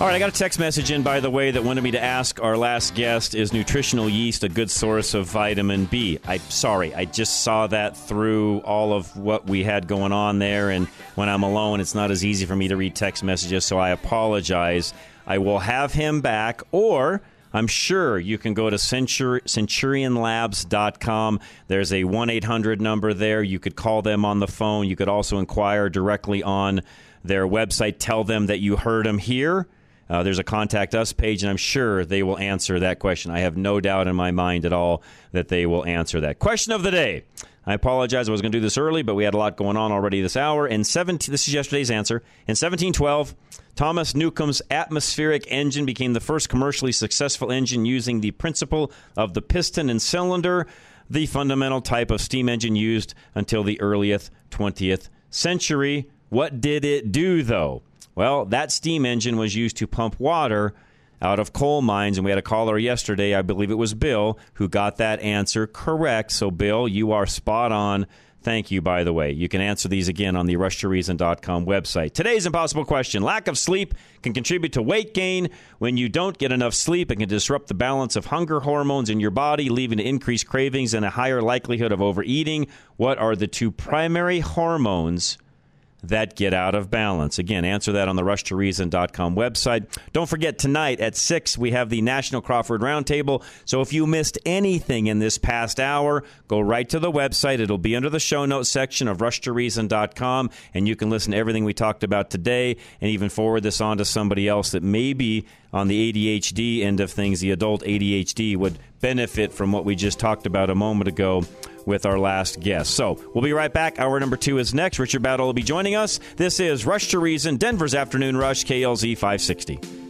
All right, I got a text message in, by the way, that wanted me to ask our last guest is nutritional yeast a good source of vitamin B? I'm sorry, I just saw that through all of what we had going on there, and when I'm alone, it's not as easy for me to read text messages, so I apologize. I will have him back, or I'm sure you can go to Centur- centurionlabs.com. There's a 1 800 number there. You could call them on the phone. You could also inquire directly on their website. Tell them that you heard them here. Uh, there's a contact us page, and I'm sure they will answer that question. I have no doubt in my mind at all that they will answer that. Question of the day. I apologize. I was going to do this early, but we had a lot going on already this hour. In 17, this is yesterday's answer. In 1712, Thomas Newcomen's atmospheric engine became the first commercially successful engine using the principle of the piston and cylinder, the fundamental type of steam engine used until the earliest 20th century. What did it do, though? Well, that steam engine was used to pump water out of coal mines, and we had a caller yesterday, I believe it was Bill, who got that answer correct. So, Bill, you are spot on. Thank you, by the way. You can answer these again on the rushtoreason.com website. Today's impossible question lack of sleep can contribute to weight gain. When you don't get enough sleep, it can disrupt the balance of hunger hormones in your body, leading to increased cravings and a higher likelihood of overeating. What are the two primary hormones that get out of balance? Again, answer that on the rushtoreason.com website. Don't forget, tonight at 6, we have the National Crawford Roundtable. So if you missed anything in this past hour, go right to the website. It'll be under the show notes section of rushtoreason.com, and you can listen to everything we talked about today and even forward this on to somebody else that may be on the ADHD end of things, the adult ADHD, would benefit from what we just talked about a moment ago with our last guest. So we'll be right back. Hour number two is next. Richard Battle will be joining us. This is Rush to Reason, Denver's Afternoon Rush, KLZ 560.